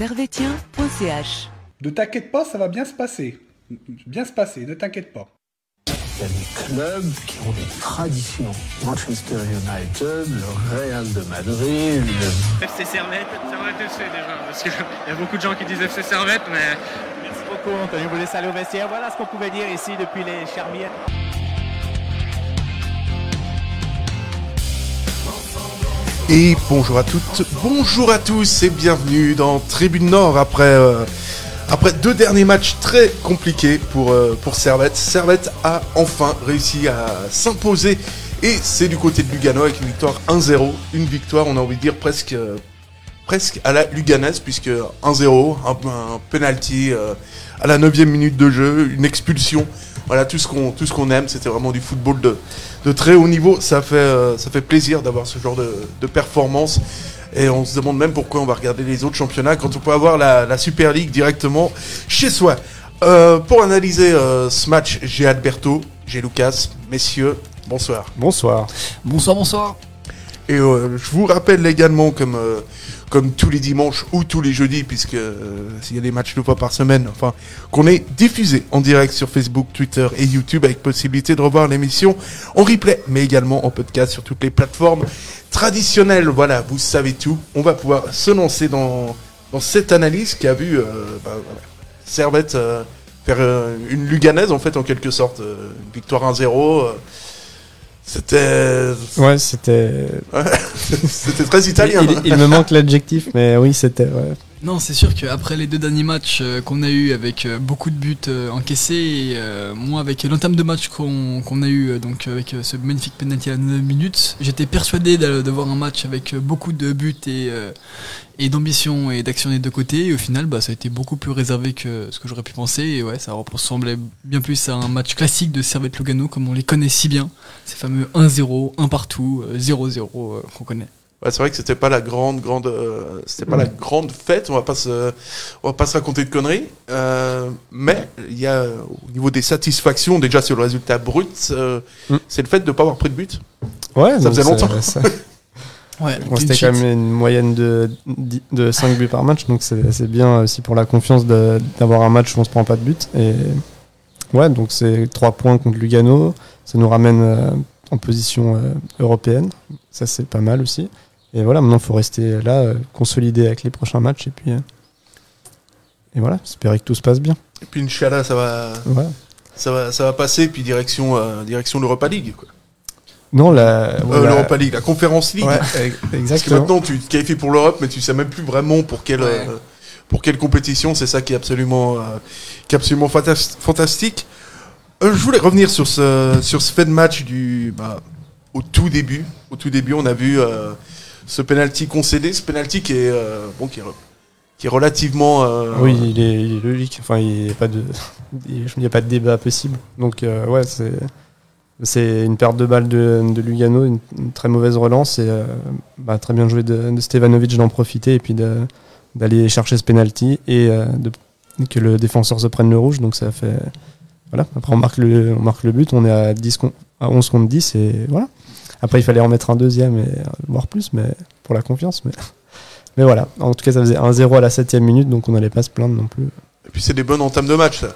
servetien.ch. Ne t'inquiète pas, ça va bien se passer. Bien se passer, ne t'inquiète pas. Il y a des clubs qui ont des traditions. Manchester United, le Real de Madrid, le... FC Servette, Servette FC déjà, parce qu'il y a beaucoup de gens qui disent FC Servette, mais... Merci beaucoup Anthony, vous laisse aller au vestiaire. Voilà ce qu'on pouvait dire ici depuis les Charmières. Et bonjour à toutes, bonjour à tous et bienvenue dans Tribune Nord après, euh, après deux derniers matchs très compliqués pour, euh, pour Servette. Servette a enfin réussi à s'imposer et c'est du côté de Lugano avec une victoire 1-0. Une victoire, on a envie de dire presque, euh, presque à la Luganaise puisque 1-0, un, un penalty à la 9 minute de jeu, une expulsion. Voilà tout ce qu'on tout ce qu'on aime, c'était vraiment du football de, de très haut niveau. Ça fait euh, ça fait plaisir d'avoir ce genre de, de performance. Et on se demande même pourquoi on va regarder les autres championnats quand on peut avoir la, la Super League directement chez soi. Euh, pour analyser euh, ce match, j'ai Alberto, j'ai Lucas, messieurs, bonsoir. Bonsoir. Bonsoir, bonsoir. Et euh, je vous rappelle également, comme, euh, comme tous les dimanches ou tous les jeudis, puisque euh, s'il y a des matchs deux fois par semaine, enfin, qu'on est diffusé en direct sur Facebook, Twitter et YouTube avec possibilité de revoir l'émission en replay, mais également en podcast sur toutes les plateformes traditionnelles. Voilà, vous savez tout. On va pouvoir se lancer dans, dans cette analyse qui a vu euh, bah, voilà, Servette euh, faire euh, une Luganaise, en fait, en quelque sorte. euh, une victoire 1-0. C'était Ouais, c'était. c'était très italien. Il, il me manque l'adjectif, mais oui, c'était. ouais. Non, c'est sûr qu'après les deux derniers matchs euh, qu'on a eu avec euh, beaucoup de buts euh, encaissés, et moi avec l'entame de match qu'on a eu donc avec ce magnifique penalty à la 9 minutes, j'étais persuadé de, voir un match avec beaucoup de buts et, et d'ambition et d'action des deux côtés. Et au final, bah, ça a été beaucoup plus réservé que ce que j'aurais pu penser. Et ouais, ça ressemblait bien plus à un match classique de Servette Lugano comme on les connaît si bien. Ces fameux 1-0, 1 partout, euh, 0-0 euh, qu'on connaît. Ouais, c'est vrai que c'était pas la grande grande euh, c'était pas la grande fête, on va pas se on va pas se raconter de conneries. Euh, mais il y a au niveau des satisfactions déjà sur le résultat brut, euh, Mm. c'est le fait de pas avoir pris de but. Ouais, Ça faisait longtemps. ça- Ouais, c'était quand même une moyenne de, de 5 buts par match, donc c'est c'est bien aussi pour la confiance d'avoir un match où on se prend pas de but. Et ouais, donc c'est 3 points contre Lugano, ça nous ramène euh, en position européenne, ça c'est pas mal aussi. Et voilà, maintenant il faut rester là, euh, consolider avec les prochains matchs, et puis. euh, et voilà, espérer que tout se passe bien. Et puis Inch'Allah, ça va ça va ça va passer puis direction euh, direction l'Europa League quoi. Non, la, Euh, l'Europa League, la Conférence League. Ouais, Parce que exactement. maintenant tu te qualifies pour l'Europe mais tu sais même plus vraiment pour quelle Ouais. euh, pour quelle compétition, c'est ça qui est absolument euh, qui est absolument fantas- fantastique. Euh, je voulais revenir sur ce sur ce fait de match du bah, au tout début. Au tout début, on a vu euh, ce penalty concédé, ce penalty qui est euh, bon qui est, relativement euh, Oui, il est, logique. Enfin, il n'y a pas de, il n'y a pas de débat possible. Donc, euh, ouais, c'est, c'est une perte de balle de, de Lugano, une, très mauvaise relance et bah, très bien joué de, de Stevanovic d'en profiter et puis d'aller chercher ce penalty et que le défenseur se prenne le rouge. Donc, ça fait, voilà. Après, on marque le, on marque le but. On est à 10, con- à 11 contre 10 et voilà. Après, il fallait en mettre un deuxième et euh, voire plus, mais pour la confiance. Mais, mais voilà. En tout cas, ça faisait 1-0 à la 7 minute, donc on n'allait pas se plaindre non plus. et puis c'est des bonnes entames de match ça.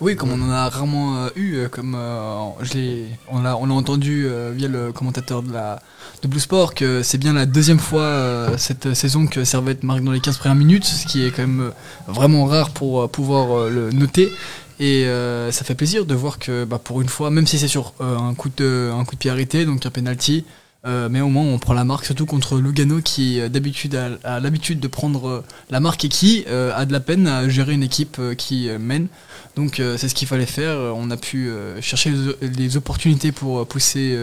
Oui, comme on en a rarement euh, eu, euh, comme euh, je l'ai, on l'a, on l'a entendu euh, via le commentateur de la de Blue Sport que c'est bien la deuxième fois euh, cette saison que Servette marque dans les 15 premières minutes, ce qui est quand même euh, vraiment rare pour euh, pouvoir euh, le noter. Et euh, ça fait plaisir de voir que bah, pour une fois, même si c'est sur euh, un coup de un coup de pied arrêté, donc un penalty, euh, mais au moins on prend la marque, surtout contre Lugano qui d'habitude a, l'habitude de prendre la marque et qui a de la peine à gérer une équipe qui mène. Donc c'est ce qu'il fallait faire. On a pu chercher les, opportunités pour pousser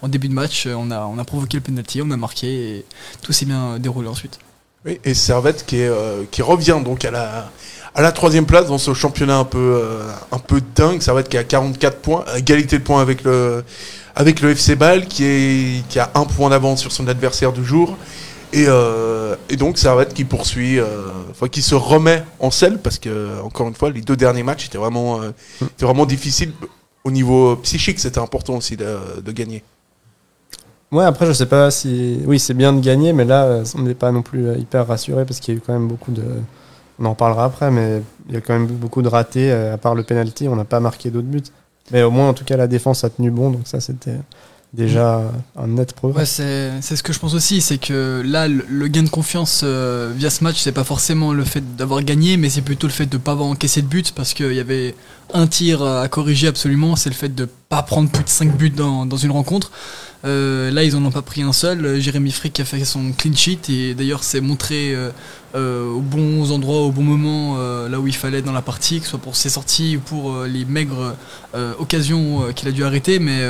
en début de match. On a, on a provoqué le penalty, on a marqué et tout s'est bien déroulé ensuite. Oui, et Servette qui, est, qui revient donc à la, à la troisième place dans ce championnat un peu, euh, un peu dingue. Servette qui a 44 points, à égalité de points avec le, avec le FC Bâle qui, est, qui a un point d'avance sur son adversaire du jour. Et, euh, et donc Servette qui poursuit, euh, enfin qui se remet en selle parce que encore une fois les deux derniers matchs étaient vraiment, euh, étaient vraiment difficiles au niveau psychique. C'était important aussi de, de gagner. Ouais, après, je sais pas si. Oui, c'est bien de gagner, mais là, euh, on n'est pas non plus euh, hyper rassuré parce qu'il y a eu quand même beaucoup de. On en parlera après, mais il y a quand même beaucoup de ratés. euh, À part le penalty, on n'a pas marqué d'autres buts. Mais au moins, en tout cas, la défense a tenu bon, donc ça, c'était déjà un net progrès. Ouais, c'est ce que je pense aussi, c'est que là, le, gain de confiance euh, via ce match, c'est pas forcément le fait d'avoir gagné, mais c'est plutôt le fait de pas avoir encaissé de but, parce qu'il y avait un tir à corriger absolument, c'est le fait de pas prendre plus de 5 buts dans, dans une rencontre. Euh, là, ils en ont pas pris un seul. Euh, Jérémy Frick a fait son clean sheet et d'ailleurs s'est montré euh, euh, aux bons endroits, au bon moment, euh, là où il fallait dans la partie, que ce soit pour ses sorties ou pour les maigres occasions qu'il a dû arrêter. Mais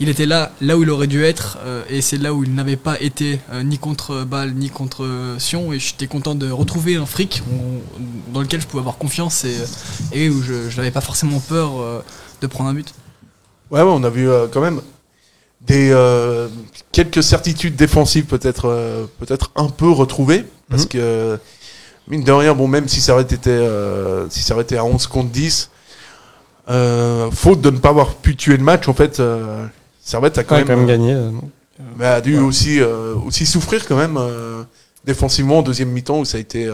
il était là, là où il aurait dû être, et c'est là où il n'avait pas été ni contre Bâle ni contre Sion. Et j'étais content de retrouver un Frick dans lequel je pouvais avoir confiance et, où je, n'avais pas forcément peur de prendre un but. Ouais, on a vu quand même des euh, quelques certitudes défensives peut-être euh, peut-être un peu retrouvées parce Mhm. que mine de rien bon même si ça aurait été euh, si ça aurait été à 11 contre 10 euh, faute de ne pas avoir pu tuer le match en fait Servette a quand, Ouais, même, quand même gagné. mais a dû aussi aussi souffrir quand même défensivement en deuxième mi-temps où ça a été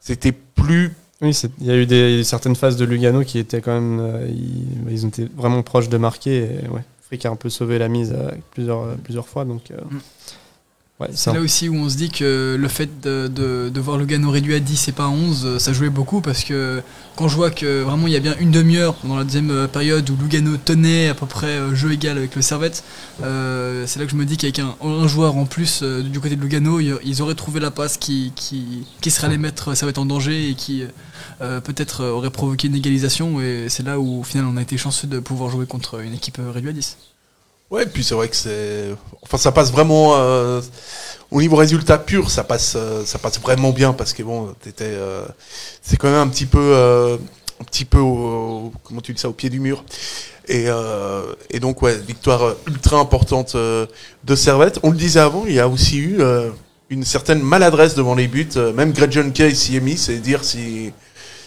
c'était plus Oui, il y a eu des, certaines phases de Lugano qui étaient quand même. ils, ils étaient vraiment proches de marquer. Et, ouais, Frick a un peu sauvé la mise euh, plusieurs, euh, plusieurs fois. Donc, euh, Mm. Ouais, C'est là aussi où on se dit que le fait de, de, de voir Lugano réduit à 10 et pas à 11, euh, ça jouait beaucoup parce que quand je vois que vraiment il y a bien une demi-heure dans la deuxième euh, période où Lugano tenait à peu près euh, jeu égal avec le Servette, euh, c'est là que je me dis qu'avec un, un joueur en plus euh, du côté de Lugano, ils, auraient trouvé la passe qui, qui, qui serait allée mettre Servette en danger et qui euh, peut-être aurait provoqué une égalisation. Et c'est là où au final on a été chanceux de pouvoir jouer contre une équipe réduite à 10. Ouais, puis c'est vrai que c'est, enfin, ça passe vraiment euh, au niveau résultat pur, ça passe, euh, ça passe vraiment bien parce que bon, t'étais, euh, c'est quand même un petit peu, euh, un petit peu, au, comment tu dis ça, au pied du mur. Et, euh, et donc ouais, victoire ultra importante de Servette. On le disait avant, il y a aussi eu une certaine maladresse devant les buts. Même Greg John Kay s'y est mis, c'est dire si,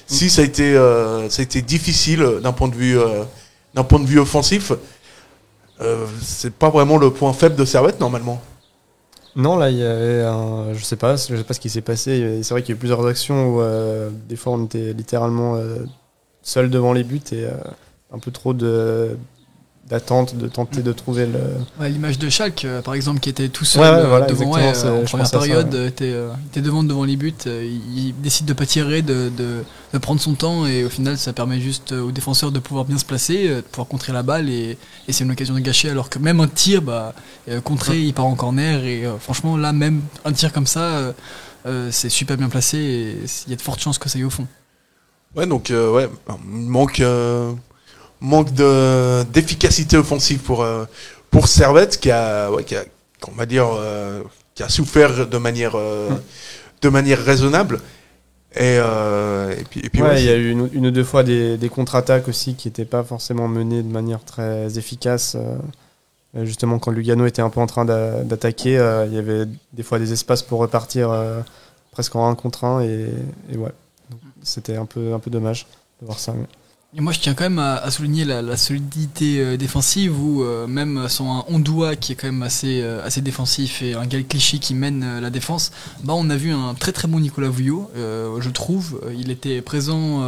si ça a été, ça a été difficile d'un point de vue, d'un point de vue offensif. Euh, c'est pas vraiment le point faible de Servette normalement. Non, là, il y avait un. Je sais pas, je sais pas ce qui s'est passé. C'est vrai qu'il y a eu plusieurs actions où euh, des fois on était littéralement euh, seul devant les buts et un peu trop de d'attente, de tenter de trouver le. Ouais, L'image de Schalke, euh, par exemple, qui était tout seul Ouais, ouais, euh, voilà, devant c'est- euh, en première ça, période, ouais. était, euh, était devant devant les buts. euh, il, il décide de pas tirer, de, de, de prendre son temps et au final, ça permet juste aux défenseurs de pouvoir bien se placer, de pouvoir contrer la balle et, et c'est une occasion de gâcher. Alors que même un tir, bah, contré, il part en corner et euh, franchement, là, même un tir comme ça, c'est super bien placé et il y a de fortes chances que ça aille au fond. Ouais, donc euh, ouais, manque euh, manque de d'efficacité offensive pour euh, pour Servette qui a ouais, qui a on va dire euh, qui a souffert de manière euh, de manière raisonnable et euh, et puis et puis ouais, ouais, il y a eu une, une ou deux fois des, des contre-attaques aussi qui n'étaient pas forcément menées de manière très efficace. justement, quand Lugano était un peu en train d'a- d'attaquer, euh, il y avait des fois des espaces pour repartir euh, presque en un contre un et, et ouais, Donc, c'était un peu, un peu dommage de voir ça. mais- Et moi, je tiens quand même à, souligner la, solidité euh, défensive où euh, même sans un Ondoua qui est quand même assez, euh, assez défensif et un Gal Clichy qui mène la défense, bah, on a vu un très très bon Nicolas Vouillot, je trouve. Il était présent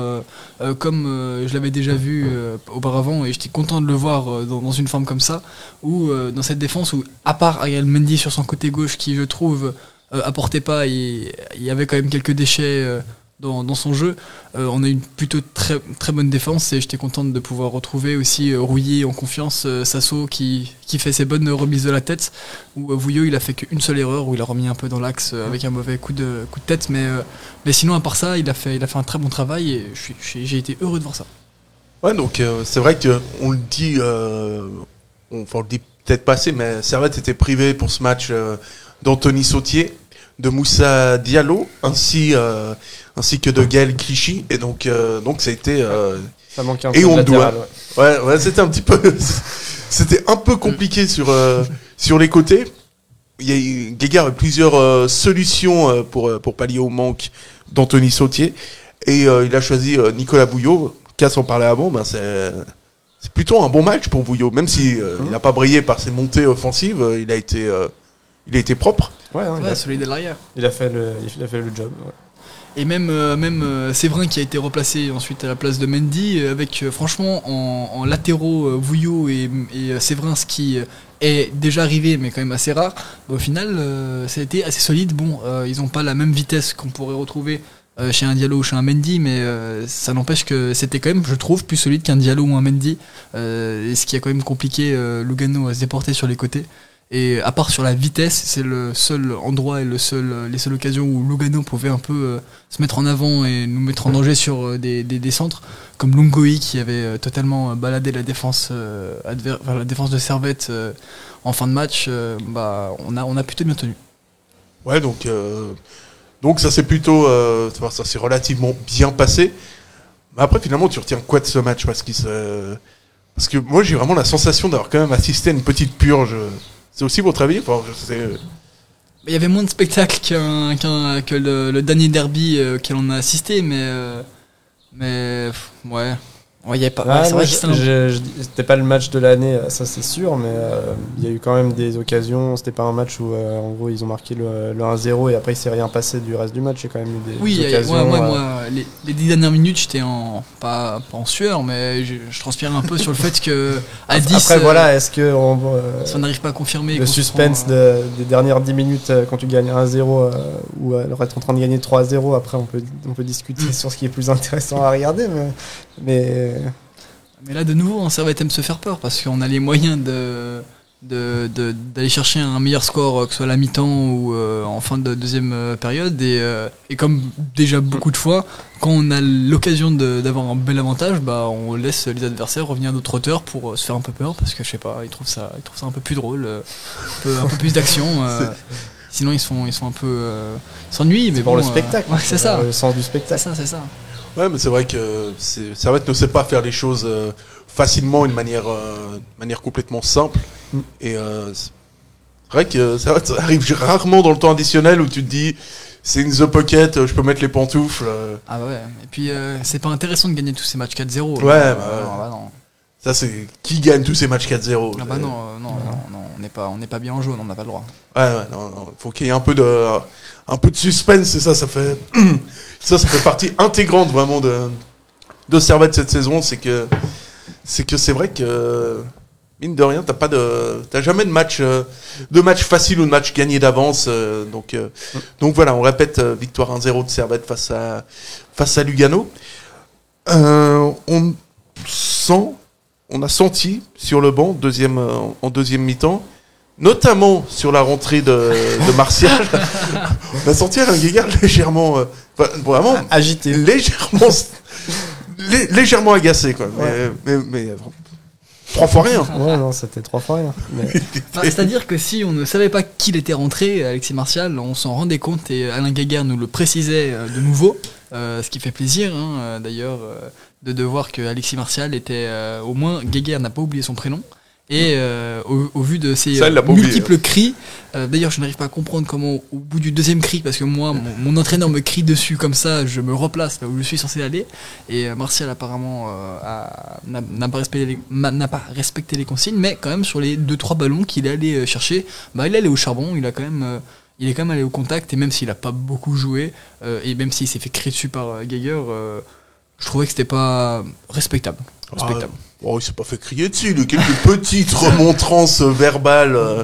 comme je l'avais déjà vu auparavant et j'étais content de le voir dans, une forme comme ça, où dans cette défense où, à part Ariel Mendy sur son côté gauche qui, je trouve, apportait pas, et il y avait quand même quelques déchets. Dans, son jeu. Euh, on a une plutôt très, très bonne défense et j'étais contente de pouvoir retrouver aussi euh, Rouillé en confiance, euh, Sasso qui, qui fait ses bonnes remises de la tête, où Vouillot il a fait qu'une seule erreur, où il a remis un peu dans l'axe avec un mauvais coup de, coup de tête, mais, mais sinon à part ça, il a fait, il a fait un très bon travail et j'ai été heureux de voir ça. Ouais, donc c'est vrai que on le dit, on, le dit peut-être pas assez, mais Servette était privé pour ce match d'Anthony Sautier, de Moussa Diallo, ainsi euh, ainsi que de Gaël Clichy, et donc euh, donc ça a été euh, Ça manquait un Et peu on latéral, doit. ouais. ouais ouais c'était un petit peu c'était un peu compliqué sur sur les côtés. Il y a eu- a plusieurs solutions pour pour pallier au manque d'Anthony Sautier et il a choisi Nicolas Bouillot, qu'à s'en parler avant, ben c'est c'est plutôt un bon match pour Vouillot, même si euh, il n'a pas brillé par ses montées offensives, il a été, il a été propre. Ouais, hein, il, Ouais, a, solide à l'arrière. il a fait le, il a fait le job. ouais. Et même, euh, même euh, Séverin qui a été replacé ensuite à la place de Mendy, euh, avec franchement en, en latéraux Vouillot et, et Séverin, ce qui est déjà arrivé mais quand même assez rare, bah, au final ça a été assez solide. Bon, euh, ils n'ont pas la même vitesse qu'on pourrait retrouver chez un Diallo ou chez un Mendy, mais euh, ça n'empêche que c'était quand même, je trouve, plus solide qu'un Diallo ou un Mendy, euh, et ce qui a quand même compliqué euh, Lugano à se déporter sur les côtés. Et à part sur la vitesse, c'est le seul endroit et le seul, les seules occasions où Lugano pouvait un peu euh, se mettre en avant et nous mettre en danger sur euh, des, des, centres, comme Lungoi qui avait euh, totalement baladé la défense, adver- la défense de Servette en fin de match. bah, on, a, on a plutôt bien tenu. Ouais, donc, donc ça s'est plutôt, ça s'est relativement bien passé. Après, finalement, tu retiens quoi de ce match? Parce se- parce que moi, j'ai vraiment la sensation d'avoir quand même assisté à une petite purge. C'est aussi votre avis enfin, je sais, euh, Il y avait moins de spectacle qu'un, qu'un- que le, le dernier derby euh, auquel on a assisté, mais. euh, mais. ouais. Ouais, il y avait pas. Ouais, vrai c'était pas le match de l'année, euh, ça c'est sûr, mais euh, il y a eu quand même des occasions. C'était pas un match où, euh, en gros, ils ont marqué le, le 1-0 et après il s'est rien passé du reste du match. Il y a quand même eu des Oui, des occasions. ouais, moi, euh, moi, les, les dix dernières minutes, j'étais en pas, pas en sueur, mais je, je transpirais un peu sur le fait que à 10, Après, euh, voilà, est-ce que on, euh, si on n'arrive pas à confirmer, le suspense prend, euh, de- des dernières 10 minutes quand tu gagnes 1-0 euh, ou alors être en train de gagner 3-0, après on peut, on peut discuter Mm. sur ce qui est plus intéressant à regarder, mais, mais Mais là, de nouveau, on Servette aime se faire peur parce qu'on a les moyens de de- de- d'aller chercher un meilleur score, euh, que ce soit à la mi-temps ou euh, en fin de deuxième euh, période. Et, euh, et comme déjà beaucoup de fois, quand on a l'occasion de- d'avoir un bel avantage, bah, on laisse les adversaires revenir d'autres hauteurs pour se faire un peu peur parce que je sais pas, ils trouvent ça, ils trouvent ça un peu plus drôle, euh, un, peu, un peu plus d'action. sinon, ils sont, ils sont un peu. s'ennuient, mais c'est pour bon, le spectacle. ouais, c'est ça. Le sens du C'est spectacle. ça, c'est ça. Ouais, mais c'est vrai que c'est- Servette ne sait pas faire les choses euh, facilement, d'une manière, euh, de manière complètement simple. Mm. Et euh, c'est vrai que ça arrive rarement dans le temps additionnel où tu te dis c'est in the pocket, je peux mettre les pantoufles. euh. Ah bah ouais. Et puis, euh, c'est pas intéressant de gagner tous ces matchs 4-0. Ouais, bah non, bah non. Ça, c'est qui gagne tous ces matchs 4-0 Ah bah non, non, non, non, on n'est pas, on n'est pas bien en jaune, on n'a pas le droit. Ouais, ouais, non, non. Faut qu'il y ait un peu de, un peu de suspense, c'est ça, ça fait, ça, ça fait partie intégrante vraiment de, de Servette cette saison, c'est que, c'est que c'est vrai que, mine de rien, t'as pas de, t'as jamais de match, de match facile ou de match gagné d'avance, euh, donc, euh, donc voilà, on répète, euh, victoire 1-0 de Servette face à, face à Lugano. Euh, on sent, on a senti sur le banc, deuxième, en deuxième mi-temps, notamment sur la rentrée de, de Martial, on a senti Alain Guégard légèrement, euh, enfin, vraiment Agité. légèrement, lé- légèrement agacé quoi. Mais, mais, mais, euh, trois fois rien. Ouais, non, c'était trois fois rien. Mais... Enfin, C'est-à-dire que si on ne savait pas qu'il était rentré, Alexis Martial, on s'en rendait compte et Alain Gaguerre nous le précisait euh, de nouveau, euh, ce qui fait plaisir hein, d'ailleurs de, de voir que Alexis Martial était euh, au moins Gaguerre n'a pas oublié son prénom. Et euh, au, au vu de ces Ça, euh, multiples cris, euh, d'ailleurs je n'arrive pas à comprendre comment au bout du deuxième cri, parce que moi mon, mon entraîneur me crie dessus comme ça, je me replace là où je suis censé aller, et euh, Martial apparemment euh, n'a n'a pas, respecté les- n'a pas respecté les consignes, mais quand même sur les 2-3 ballons qu'il est allé chercher, bah, il est allé au charbon, il a quand même, euh, il est quand même allé au contact, et même s'il a pas beaucoup joué, euh, et même s'il s'est fait crier dessus par Geiger, euh, je trouvais que c'était pas respectable. respectable. Ah, oh, il s'est pas fait crier dessus, il quelques petites remontrances euh, verbales. euh.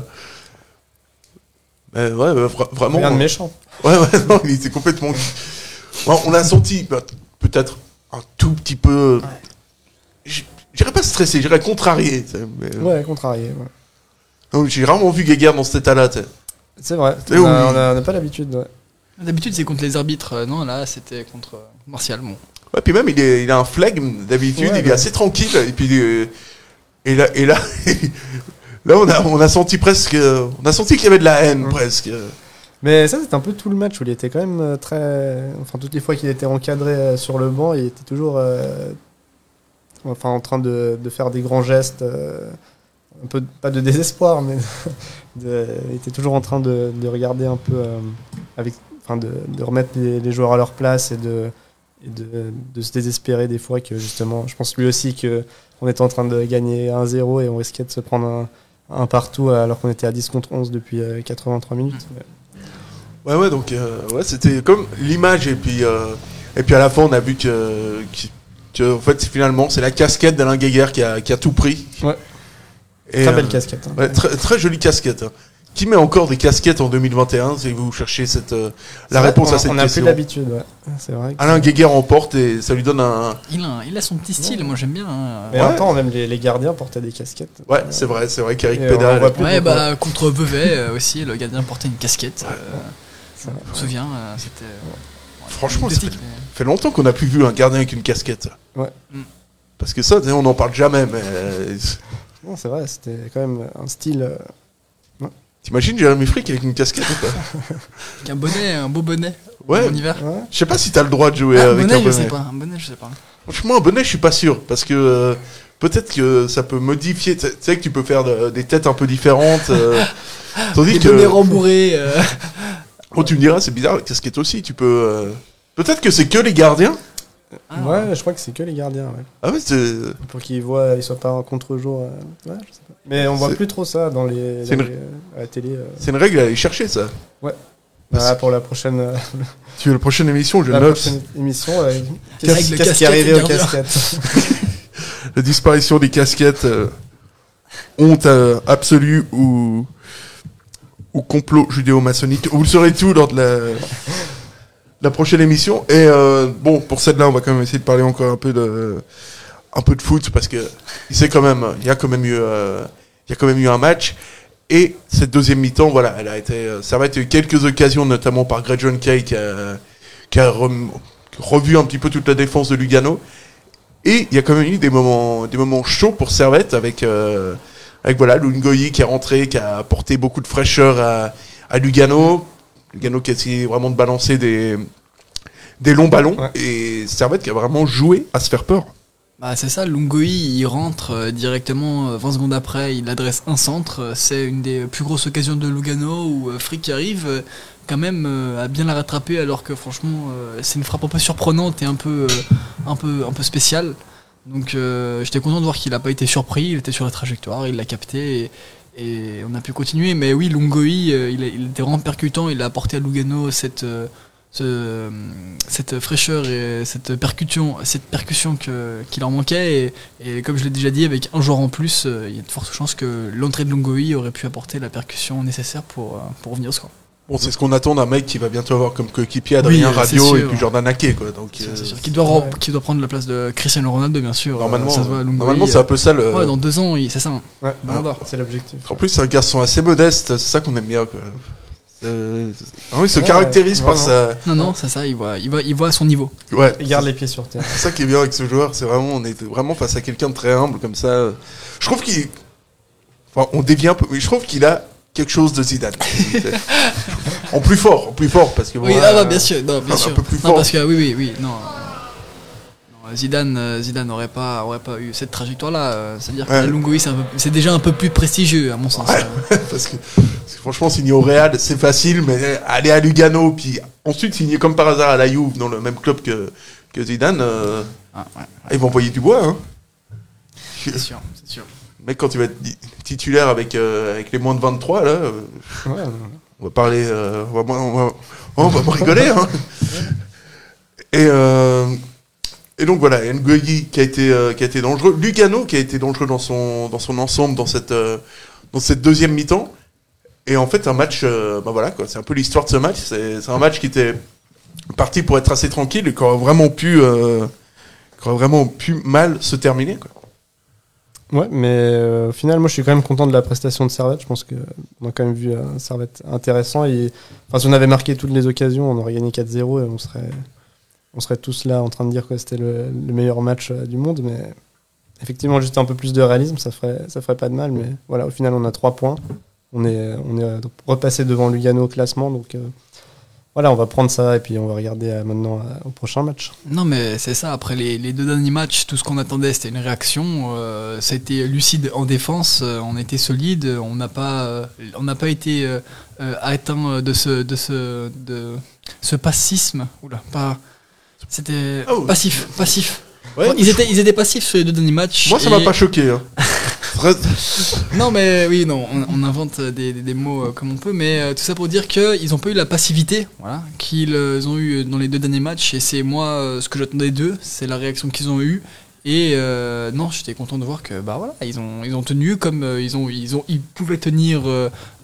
Mais ouais, ouais, vra- vraiment. Rien de euh, méchant. Ouais, ouais, non, il était complètement. Bon, on a senti bah, peut-être un tout petit peu. j- J'irais pas stressé, j'irais contrarié. mais, euh, Ouais, contrarié. ouais. non, J'ai rarement vu Guéguerre dans cet état-là. C'est vrai. On oui. a- on a- on n'a pas l'habitude. ouais. D'habitude c'est contre les arbitres, euh, non là c'était contre euh, Martial, bon. Ouais, puis même, il, est, il a un flegme d'habitude, Ouais, il est ouais. assez tranquille. Et puis, euh, et là, et là, là on, a, on a senti presque. On a senti qu'il y avait de la haine presque. Mais ça, c'est un peu tout le match où il était quand même euh, très. Enfin, toutes les fois qu'il était encadré euh, sur le banc, il était toujours. euh, Enfin, en train de, de faire des grands gestes. euh, Un peu, pas de désespoir, mais de- il était toujours en train de, de regarder un peu. euh, avec, enfin, de, de remettre les, les joueurs à leur place et de, et de, de se désespérer des fois que justement, je pense lui aussi que on était en train de gagner 1-0 et on risquait de se prendre un, un partout alors qu'on était à 10 contre 11 depuis euh, 83 minutes. Ouais, ouais, donc euh, ouais, c'était comme l'image et puis euh, et puis à la fin on a vu que, que, que, en fait finalement c'est la casquette d'Alain Guéguer qui a, qui a tout pris. Ouais. Et, Très belle euh, casquette. hein. ouais, très, très jolie casquette. Qui met encore des casquettes en 2021 si vous cherchez cette euh, la réponse vrai, à cette on, on a plus question. l'habitude, ouais. C'est vrai. que- Alain Guéguer emporte et ça lui donne un Il a, il a son petit style, moi j'aime bien. hein. Mais en Ouais. même temps, même les, les gardiens portaient des casquettes. Ouais, c'est vrai, c'est vrai qu'Eric plus Ouais, beaucoup. bah contre Vevey euh, aussi, le gardien portait une casquette. euh, vrai. on se souvient, euh, c'était. euh, Franchement, ça fait longtemps qu'on n'a plus vu un gardien avec une casquette. Ouais. Mm. Parce que ça, on n'en parle jamais, mais Non, c'est vrai, c'était quand même un style. Euh, t'imagines Jérémy Frick avec une casquette ou pas Avec un bonnet, un beau bonnet. Ouais. En hiver. ouais. Je sais pas si t'as le droit de jouer Ah, un avec bonnet, un je bonnet. sais pas. Un bonnet, je sais pas. Franchement, un bonnet, je suis pas sûr. Parce que euh, peut-être que ça peut modifier. Tu sais que tu peux faire de- des têtes un peu différentes. euh, tandis Des que. bonnets rembourrés. euh, Oh, tu me diras, c'est bizarre, la casquette aussi. Tu peux. euh, Peut-être que c'est que les gardiens. Ah, Ouais, je crois que c'est que les gardiens, ouais. Ah ouais, c'est. Pour qu'ils voient, ils soient pas en contre-jour. euh, ouais, je sais pas. Mais on voit C'est- plus trop ça dans les, C'est dans une- les- à la télé. euh. C'est une règle à aller chercher, ça. Voilà, pour la prochaine, euh, Tu veux la prochaine émission, je la note. prochaine émission. euh, Qu'est-ce qu'est-ce qui casquette est arrivé aux gardien. casquettes La disparition des casquettes. euh, honte euh, absolue ou. Ou complot judéo-maçonnique. Vous le saurez tout lors de la. La prochaine émission. Et euh, bon, pour celle-là, on va quand même essayer de parler encore un peu de, un peu de foot parce que sait quand même, il y a quand même eu, euh, il y a quand même eu un match. Et cette deuxième mi-temps, voilà, elle a été, euh, ça va être quelques occasions, notamment par Greg John Kay qui a, qui a revu un petit peu toute la défense de Lugano. Et il y a quand même eu des moments, des moments chauds pour Servette avec, euh, avec voilà, Lungoyi qui est rentré, qui a apporté beaucoup de fraîcheur à, à Lugano. Lugano qui a essayé vraiment de balancer des, des longs ballons. Ouais. Et Servette qui a vraiment joué à se faire peur. Bah c'est ça, Lungoï il rentre euh, directement euh, 20 secondes après, il adresse un centre, euh, c'est une des plus grosses occasions de Lugano où euh, Frick arrive euh, quand même euh, à bien la rattraper alors que franchement euh, c'est une frappe un peu surprenante et un peu, euh, un peu, un peu spéciale. Donc euh, j'étais content de voir qu'il n'a pas été surpris, il était sur la trajectoire, il l'a capté et, et on a pu continuer. Mais oui, Lungoï euh, il, était vraiment percutant, il a apporté à Lugano cette... euh, cette fraîcheur et cette percussion, cette percussion qui leur manquait. Et, comme je l'ai déjà dit, avec un joueur en plus, euh, il y a de fortes chances que l'entrée de Lungoï aurait pu apporter la percussion nécessaire pour, euh, pour revenir au score. Bon, c'est ce qu'on attend d'un mec qui va bientôt avoir comme coéquipier Adrien Oui, Radio et puis Jordan Ake, quoi. Donc, C'est- euh, sûr. Qui doit, ouais. qui doit prendre la place de Cristiano Ronaldo, bien sûr. normalement, Euh, ça se voit, Lungoï, normalement, c'est un peu ça le. ouais, dans deux ans, il- c'est ça. hein. Ouais, c'est l'objectif. En plus, c'est un garçon assez modeste, c'est ça qu'on aime bien, quoi. Euh, ah oui, il se Ouais, caractérise par sa. Non, non, c'est ça, il voit, il, voit, il voit à son niveau. Ouais. Il garde les pieds sur terre. C'est ça qui est bien avec ce joueur, c'est vraiment, on est vraiment face à quelqu'un de très humble comme ça. Je trouve qu'il. Enfin, on dévie un peu, mais je trouve qu'il a quelque chose de Zidane. en plus fort, en plus fort, parce que bon, Oui, ah bah, bien sûr, non, bien un sûr. peu plus Non, fort. parce que oui, oui, oui, non. Non, Zidane, euh, Zidane n'aurait pas, aurait pas eu cette trajectoire-là. euh, C'est-à-dire que la c'est un déjà un peu plus prestigieux, à mon sens. Ouais. parce, que, parce que franchement, signer au Real, c'est facile, mais aller à Lugano, puis ensuite signer comme par hasard à la Juve, dans le même club que, que Zidane, euh, Ah, ouais, ils vont envoyer du bois. Hein. c'est sûr, c'est sûr. Mec, quand tu vas être titulaire avec, euh, avec les moins de 23, là, euh, Ouais, on va parler. euh, on, va, on, va, on va pas rigoler. Hein. Et, euh, et donc voilà, Ngoyi qui a été, euh, qui a été dangereux. Lugano qui a été dangereux dans son, dans son ensemble dans cette, euh, dans cette deuxième mi-temps. Et en fait, un match, euh, bah voilà, quoi, c'est un peu l'histoire de ce match. C'est c'est un match qui était parti pour être assez tranquille et qui aurait vraiment pu, euh, qui aurait vraiment pu mal se terminer. Quoi. Ouais, mais euh, au final, moi, je suis quand même content de la prestation de Servette. Je pense qu'on a quand même vu un Servette intéressant. Et, enfin, si on avait marqué toutes les occasions, on aurait gagné 4-0 et on serait, on serait tous là en train de dire que c'était le, le meilleur match euh, du monde. Mais effectivement, juste un peu plus de réalisme, ça ferait, ça ferait pas de mal. Mais voilà, au final, on a 3 points. On est, on est repassé devant Lugano au classement. Donc euh, voilà, on va prendre ça et puis on va regarder euh, maintenant euh, au prochain match. Non, mais c'est ça. Après les, les deux derniers matchs, tout ce qu'on attendait, c'était une réaction. Euh, ça a été lucide en défense. euh, on était solide. On n'a pas, euh, on n'a pas été euh, euh, atteint de ce, de ce, de ce passisme. Oula, pas. C'était Oh. passif, passif. Ouais, ils, étaient, ils étaient passifs sur les deux derniers matchs. Moi, ça et- m'a pas choqué. hein. Non, mais oui, non, on, on invente des, des- des mots euh, comme on peut, mais euh, tout ça pour dire qu'ils n'ont pas eu la passivité voilà, qu'ils euh, ont eu dans les deux derniers matchs, et c'est moi euh, ce que j'attendais d'eux, c'est la réaction qu'ils ont eue. Et euh, non, j'étais content de voir que bah voilà, ils ont ils ont tenu comme euh, ils ont ils ont ils pouvaient tenir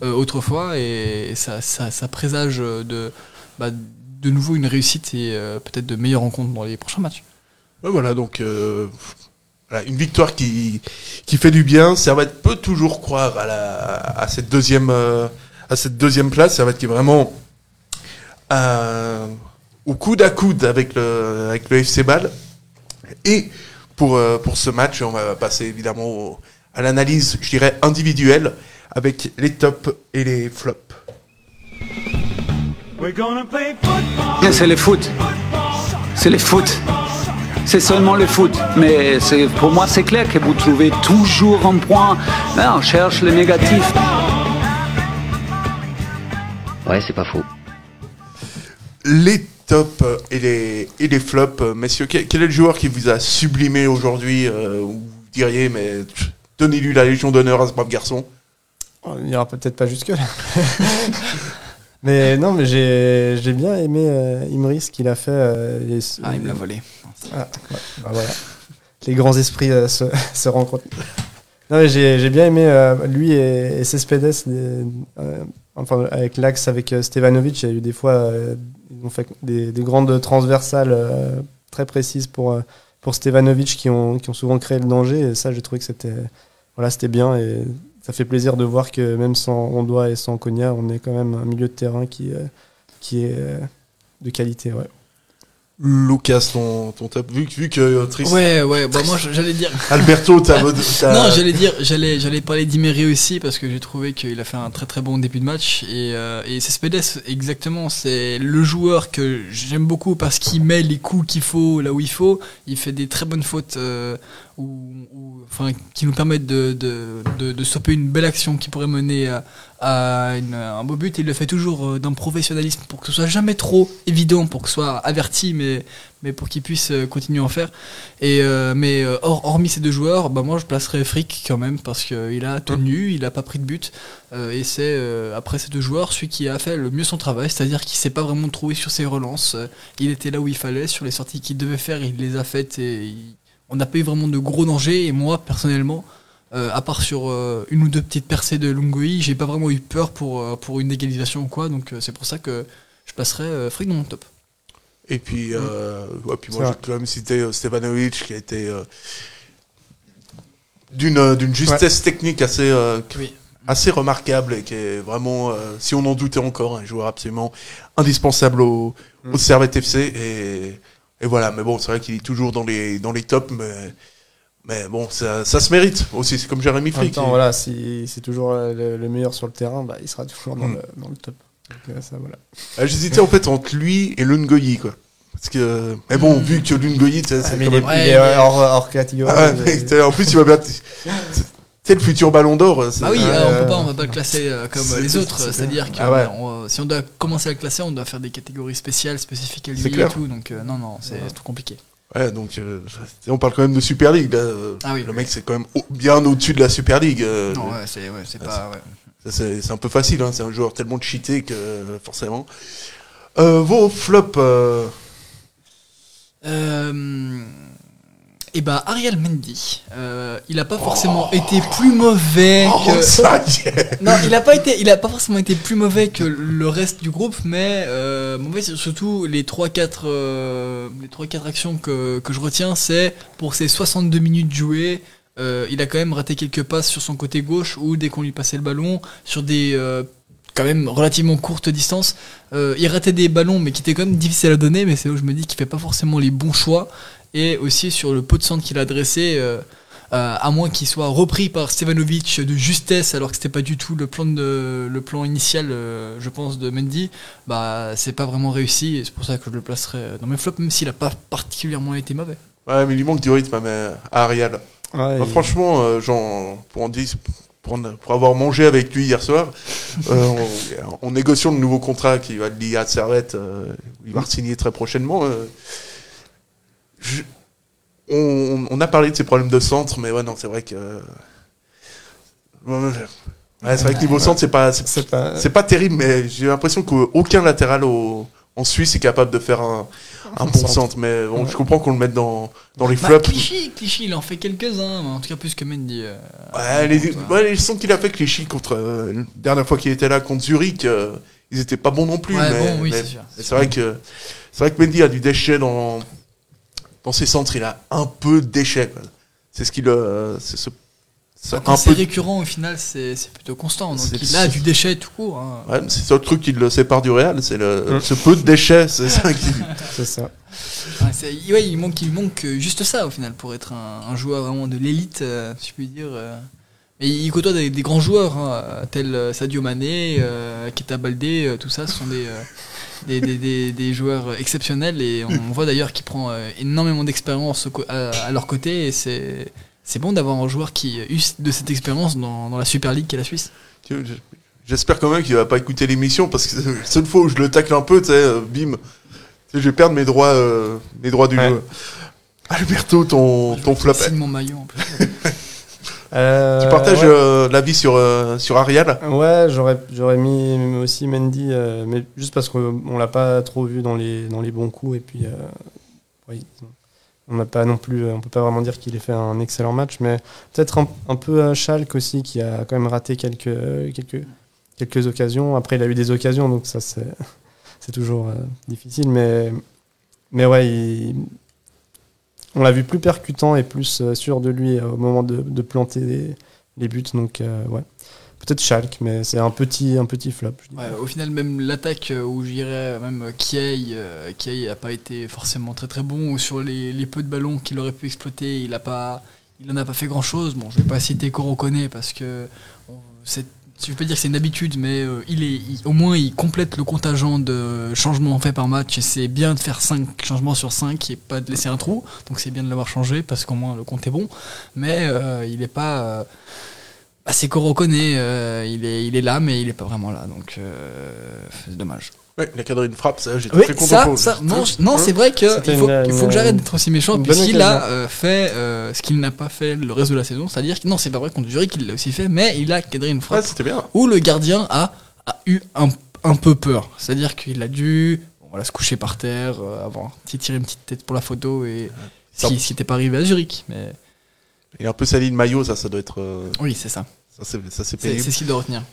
autrefois et ça, ça ça présage de bah, de nouveau une réussite et euh, peut-être de meilleures rencontres dans les prochains matchs. Ouais, voilà, donc euh, une victoire qui, qui fait du bien. Servette peut toujours croire à, la, à, cette, deuxième, euh, à cette deuxième place. Servette qui est vraiment euh, au coude à coude avec le, avec le FC Ball. Et pour, euh, pour ce match, on va passer évidemment au- à l'analyse, je dirais, individuelle avec les tops et les flops. Bien, C'est le foot. C'est le foot. C'est seulement le foot. Mais pour moi, c'est clair que vous trouvez toujours un point. On cherche le négatif. Ouais, c'est pas faux. Les tops et les, et les flops. Messieurs, quel, quel est le joueur qui vous a sublimé aujourd'hui euh, Ou vous diriez, mais donnez-lui la Légion d'honneur à ce brave garçon? On ira peut-être pas jusque là. mais non, mais j'ai j'ai bien aimé euh, Imri ce qu'il a fait. euh, Ah, il me l'a volé. Ah, ouais, bah voilà. Les grands esprits euh, se, se rencontrent. Non, mais j'ai j'ai bien aimé euh, lui et, et Cespedes, les- euh, enfin avec l'axe avec Stevanovic, il y a eu des fois, ils ont fait des, des grandes transversales très précises pour, pour Stevanovic qui ont, qui ont souvent créé le danger, et ça j'ai trouvé que c'était voilà, bien, et ça fait plaisir de voir que même sans Ondoa et sans Konya, on est quand même un milieu de terrain qui, euh, qui est euh, de qualité. Ouais. Lucas, ton, ton top. Vu, que- vu que euh, Tris- Ouais, ouais, bah moi j'allais dire. Alberto, t'as. t'as- Non, j'allais dire, j'allais, j'allais parler d'Imery aussi parce que j'ai trouvé qu'il a fait un très très bon début de match et, euh, et Cespedes exactement, c'est le joueur que j'aime beaucoup parce qu'il met les coups qu'il faut là où il faut. Il fait des très bonnes fautes euh, ou, ou- enfin qui nous permettent de de, de, de stopper une belle action qui pourrait mener à, à une- un beau but. Il le fait toujours euh, d'un professionnalisme pour que ce soit jamais trop évident, pour que ce soit averti, mais mais pour qu'il puisse euh, continuer à en faire. Et euh, mais euh, hors- hormis ces deux joueurs, bah moi je placerais Frick quand même parce qu'il a tenu, il a pas pris de but euh, et c'est euh, après ces deux joueurs celui qui a fait le mieux son travail, c'est-à-dire qu'il s'est pas vraiment trouvé sur ses relances. Il était là où il fallait sur les sorties qu'il devait faire, il les a faites et il- on n'a pas eu vraiment de gros dangers. Et moi personnellement, euh, à part sur euh, une ou deux petites percées de Lungoi, j'ai pas vraiment eu peur pour euh, pour une égalisation ou quoi. Donc euh, c'est pour ça que je passerais euh, Frick dans mon top. Et puis, euh, ouais, puis moi, vrai. j'ai quand même cité euh, Stevanovic qui a été euh, d'une euh, d'une justesse technique assez, euh, Oui. assez remarquable et qui est vraiment, euh, si on en doutait encore, un joueur absolument indispensable au, Mm. au Servette FC. Et, et voilà, mais bon, c'est vrai qu'il est toujours dans les, dans les tops, mais, mais bon, ça, ça se mérite aussi. C'est comme Jérémy En même Frick. temps, voilà, si c'est toujours euh, le, le meilleur sur le terrain, bah, il sera toujours dans, Mm. le, dans le top. Donc, euh, ça, voilà. Ah, J'hésitais en fait entre lui et Lungoyi, quoi. Parce que, mais bon, vu que Lungoyi, c'est Ah, c'est mais quand il est, Ouais, hors, hors catégorie. Ah, mais- en plus, il va bien. C'est le futur ballon d'or. Ah oui, Ouais, euh, on ouais. peut pas, on va pas le classer euh, comme les autres. c'est- C'est-à-dire que Ah ouais. on- si on doit commencer à le classer, on doit faire des catégories spéciales, spécifiques à lui et tout. Donc euh, non, non, c'est trop compliqué. Ouais, donc euh, on parle quand même de Super League. Là. Ah oui. le mec, c'est quand même au- bien au-dessus de la Super League. Non, ouais, c'est ouais, Ah, pas. ouais. c'est un peu facile. Hein, c'est un joueur tellement cheaté que forcément. Vos flops. Euh, et bah Ariel Mendy, euh, il a pas forcément été plus mauvais Oh, que. ça y est. Non, il a pas été, il a pas forcément été plus mauvais que le reste du groupe, mais euh, mauvais surtout les 3-4 euh, les 3-4 actions que, que je retiens, c'est pour ses 62 minutes jouées, euh, il a quand même raté quelques passes sur son côté gauche ou dès qu'on lui passait le ballon sur des euh, quand même relativement courtes distances, euh, il ratait des ballons mais qui étaient quand même difficiles à donner, mais c'est là où je me dis qu'il fait pas forcément les bons choix et aussi sur le pot de centre qu'il a dressé. euh, euh, à moins qu'il soit repris par Stevanovic de justesse alors que c'était pas du tout le plan de le plan initial euh, je pense de Mendy bah c'est pas vraiment réussi et c'est pour ça que je le placerai dans mes flops même s'il a pas particulièrement été mauvais Ouais, mais il lui manque du rythme mais, à Ariel. Ouais, Bah, il- franchement, euh, genre, pour, en dire- pour, avoir mangé avec lui hier soir, euh, en, en négociant le nouveau contrat qui va lier à Servette, euh, il va signer très prochainement. Euh, je- on, on a parlé de ses problèmes de centre, mais ouais, non, c'est vrai que. Ouais, c'est vrai que niveau centre, c'est pas, c'est C'est pas. c'est pas terrible, mais j'ai l'impression qu'aucun latéral au- en Suisse est capable de faire un, un bon centre. centre. Mais bon, Ouais. je comprends qu'on le mette dans, dans les Bah, flops. Clichy, Clichy, il en fait quelques-uns, en tout cas plus que Mendy. euh, Ouais, les, ouais, les centres qu'il a fait Clichy contre euh, la dernière fois qu'il était là contre Zurich, euh, ils étaient pas bons non plus. Ouais, mais, bon, oui, mais- c'est sûr. mais c'est vrai que c'est vrai que Mendy a du déchet dans dans ses centres. Il a un peu de déchet. quoi. C'est ce qu'il euh, c'est ce Quand un c'est peu récurrent, au final, c'est c'est plutôt constant. Donc C'est- il a du déchet tout court. hein. Ouais, c'est ça le truc qui le sépare du Real, c'est le ce peu de déchets, c'est ça qui C'est ça. Ouais, c'est- ouais, il manque, il manque euh, juste ça au final pour être un, un joueur vraiment de l'élite, euh, si je puis dire. euh. Mais il côtoie des, des grands joueurs, hein, tels euh, Sadio Mané, euh, Keita Baldé, euh, tout ça, ce sont des, euh, des, des, des- des joueurs exceptionnels et on voit d'ailleurs qu'il prend euh, énormément d'expérience à, à leur côté et c'est c'est bon d'avoir un joueur qui use de cette expérience dans, dans la Super League qui est la Suisse. J'espère quand même qu'il va pas écouter l'émission parce que la seule fois où je le tacle un peu, tu sais, euh, bim, je vais perdre mes droits, euh, mes droits du Ouais. jeu. Alberto, ton, Je ton flop. mon maillot en plus. Euh, Tu partages ouais. euh, l'avis sur, euh, sur Arial Ouais, j'aurais j'aurais mis aussi Mendy, euh, mais juste parce qu'on l'a pas trop vu dans les dans les bons coups et puis euh, on n'a pas non plus, on peut pas vraiment dire qu'il ait fait un excellent match, mais peut-être un, un peu euh, Schalke aussi qui a quand même raté quelques quelques quelques occasions. Après, il a eu des occasions, donc ça c'est c'est toujours euh, difficile, mais mais ouais, il- on l'a vu plus percutant et plus euh, sûr de lui euh, au moment de, planter les, buts, donc euh, ouais. Peut-être Schalke, mais c'est un petit, un petit flop. au final, même l'attaque où j'irais, même Kiei, Kiei n'a pas été forcément très très bon, sur les, les peu de ballons qu'il aurait pu exploiter, il a pas, il en a pas fait grand chose. Bon, je vais pas citer Korokone parce que on- c'est, je peux dire que c'est une habitude, mais euh, il est, il- au moins il complète le contingent de changements faits par match et c'est bien de faire 5 changements sur 5 et pas de laisser un trou. Donc c'est bien de l'avoir changé parce qu'au moins le compte est bon, mais euh, il est pas. euh, c'est qu'on reconnaît, euh, il, est, il est là, mais il est pas vraiment là, donc euh, c'est dommage. Ouais, il a cadré une frappe, ça, j'étais Oui, très content ça, pour ça, non, non, c'est vrai que C'était il faut, une- il faut que j'arrête d'être aussi méchant, puisqu'il a euh, fait euh, ce qu'il n'a pas fait le reste de la saison, c'est-à-dire que non, c'est pas vrai contre Zurich qu'il l'a aussi fait, mais il a cadré une Ouais, frappe bien. où le gardien a, a eu un, un peu peur, c'est-à-dire qu'il a dû bon, voilà, se coucher par terre euh, avant, tirer une petite tête pour la photo et ce qui ce qui n'était pas arrivé à Zurich, mais Il a un peu sali de maillot, ça, ça doit être. euh, oui, c'est ça, ça, c'est ça, c'est ce qu'il doit retenir.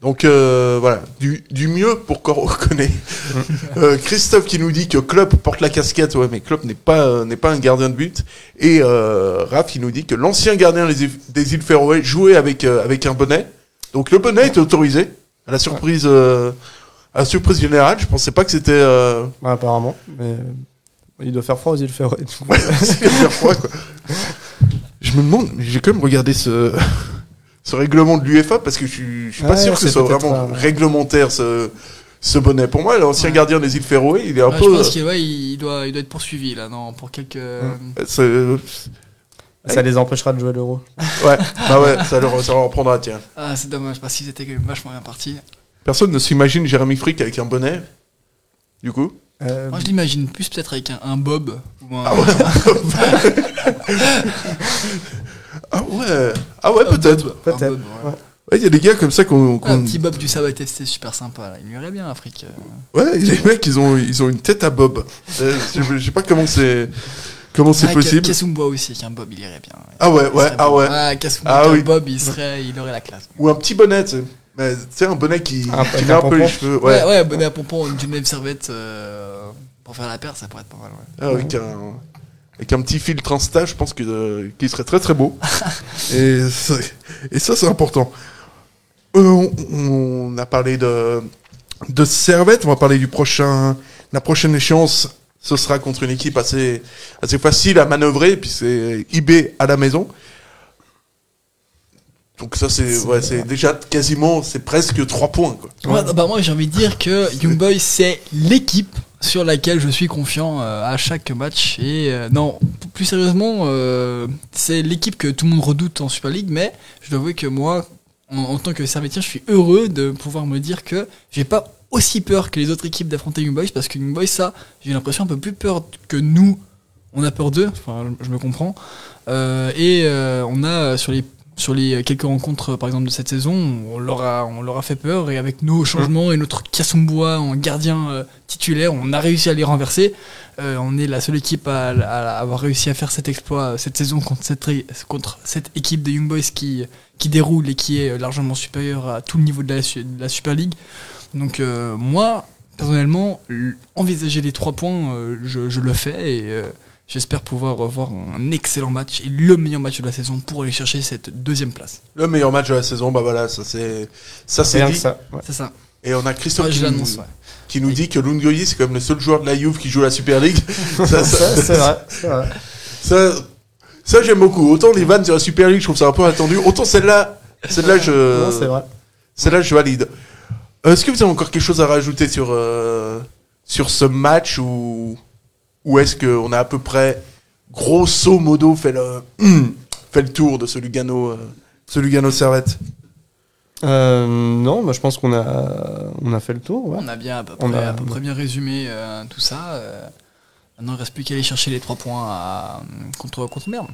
Donc euh, voilà, du, du mieux pour qu'on reconnaît. Euh, Christophe qui nous dit que Klopp porte la casquette, ouais, mais Klopp n'est pas euh, n'est pas un gardien de but. Et euh, Raph qui nous dit que l'ancien gardien des îles, des îles Féroé jouait avec euh, avec un bonnet. Donc le bonnet était autorisé. À la surprise, euh, à la surprise générale, je pensais pas que c'était. Euh, Ouais, apparemment, mais il doit faire froid aux îles Féroé. coup. c'est faire froid, quoi. Je me demande, j'ai quand même regardé ce ce règlement de l'UEFA parce que je suis, je suis pas Ouais, sûr que ce soit vraiment ouais. réglementaire ce ce bonnet. Pour moi, l'ancien Ouais. gardien des îles Féroé, il est un Ouais, je peu. pense qu'il ouais, il doit, il doit être poursuivi là, non, pour quelques. euh, Ça les empêchera de jouer à l'euro. Ouais, bah ouais, ça leur, ça leur en prendra, tiens. Ah, c'est dommage parce qu'ils étaient quand même vachement bien partis. Personne ne s'imagine Jérémy Frick avec un bonnet. Du coup? Euh, Moi, je l'imagine plus peut-être avec un, un bob ou un, Ah ouais. ah ouais. Ah ouais, un peut-être. un Peut-être, bob, ouais. Ouais, il y a des gars comme ça qu'on. qu'on- Un petit bob du Sabat c'est super sympa. Là. Il lui irait bien, Afrique. euh. Ouais, les mecs, ils ont, ils ont une tête à Bob. Euh, je, je sais pas comment c'est, comment c'est Ah, possible. Ka- Kasumba aussi, avec un bob, il irait bien. Ah ouais, Il ouais, ah bon. ouais. Ah, Kasumba Ah un oui. bob, il, serait, il aurait la classe. Ou un petit bonnet, tu sais. Mais, Tu sais, un bonnet qui, Un- qui un un peu les cheveux. Ouais, Ouais. ouais, bonnet à pompon, une Genève servette euh, pour faire la paire, ça pourrait être pas mal. Ouais. Ah, avec, un, avec un petit filtre Insta, je pense que, euh, qu'il serait très très beau. et, ça, c'est important. Euh, on, on a parlé de, de Servette, on va parler du prochain, la prochaine échéance. Ce sera contre une équipe assez, assez facile à manœuvrer, puis c'est IB à la maison. Donc ça, c'est ouais, c'est déjà quasiment, c'est presque 3 points. Quoi. Ouais, bah moi j'ai envie de dire que Young Boys c'est l'équipe sur laquelle je suis confiant euh, à chaque match et euh, non plus sérieusement euh, c'est l'équipe que tout le monde redoute en Super League mais je dois avouer que moi en, tant que servetien je suis heureux de pouvoir me dire que j'ai pas aussi peur que les autres équipes d'affronter Young Boys parce que Young Boys ça j'ai l'impression un peu plus peur que nous on a peur d'eux, je me comprends. Et on a sur les sur les quelques rencontres par exemple de cette saison, on leur a, on leur a fait peur et avec nos changements et notre Kassumbois en gardien euh, titulaire, on a réussi à les renverser. Euh, on est la seule équipe à, avoir réussi à faire cet exploit euh, cette saison contre cette, contre cette équipe de Young Boys qui, qui déroule et qui est largement supérieure à tout le niveau de la, Super League. Donc euh, moi, personnellement, envisager les trois points, euh, je, le fais euh, j'espère pouvoir revoir un excellent match et le meilleur match de la saison pour aller chercher cette deuxième place. Le meilleur match de la saison, bah voilà, ça c'est ça c'est dit. ça. ouais. C'est ça. Et on a Christophe Ouais, je qui, nous, l'annonce, ouais. qui nous dit que Lungoyi c'est comme le seul joueur de la Juve qui joue la Super League. ça, Ça, ça, c'est vrai. ça, ça, j'aime beaucoup. Autant les vannes sur la Super League, je trouve ça un peu attendu. Autant celle-là, celle-là Non, c'est je, vrai. celle-là je valide. Euh, Est-ce que vous avez encore quelque chose à rajouter sur euh, sur ce match ou ou est-ce qu'on a à peu près grosso modo fait le fait le tour de ce Lugano, euh, ce Lugano Servette? Euh, non, bah, je pense qu'on a, on a fait le tour. ouais. On a bien à peu On près, a- à peu près bien résumé euh, tout ça. euh, maintenant, il reste plus qu'à aller chercher les trois points à- contre, contre Berne.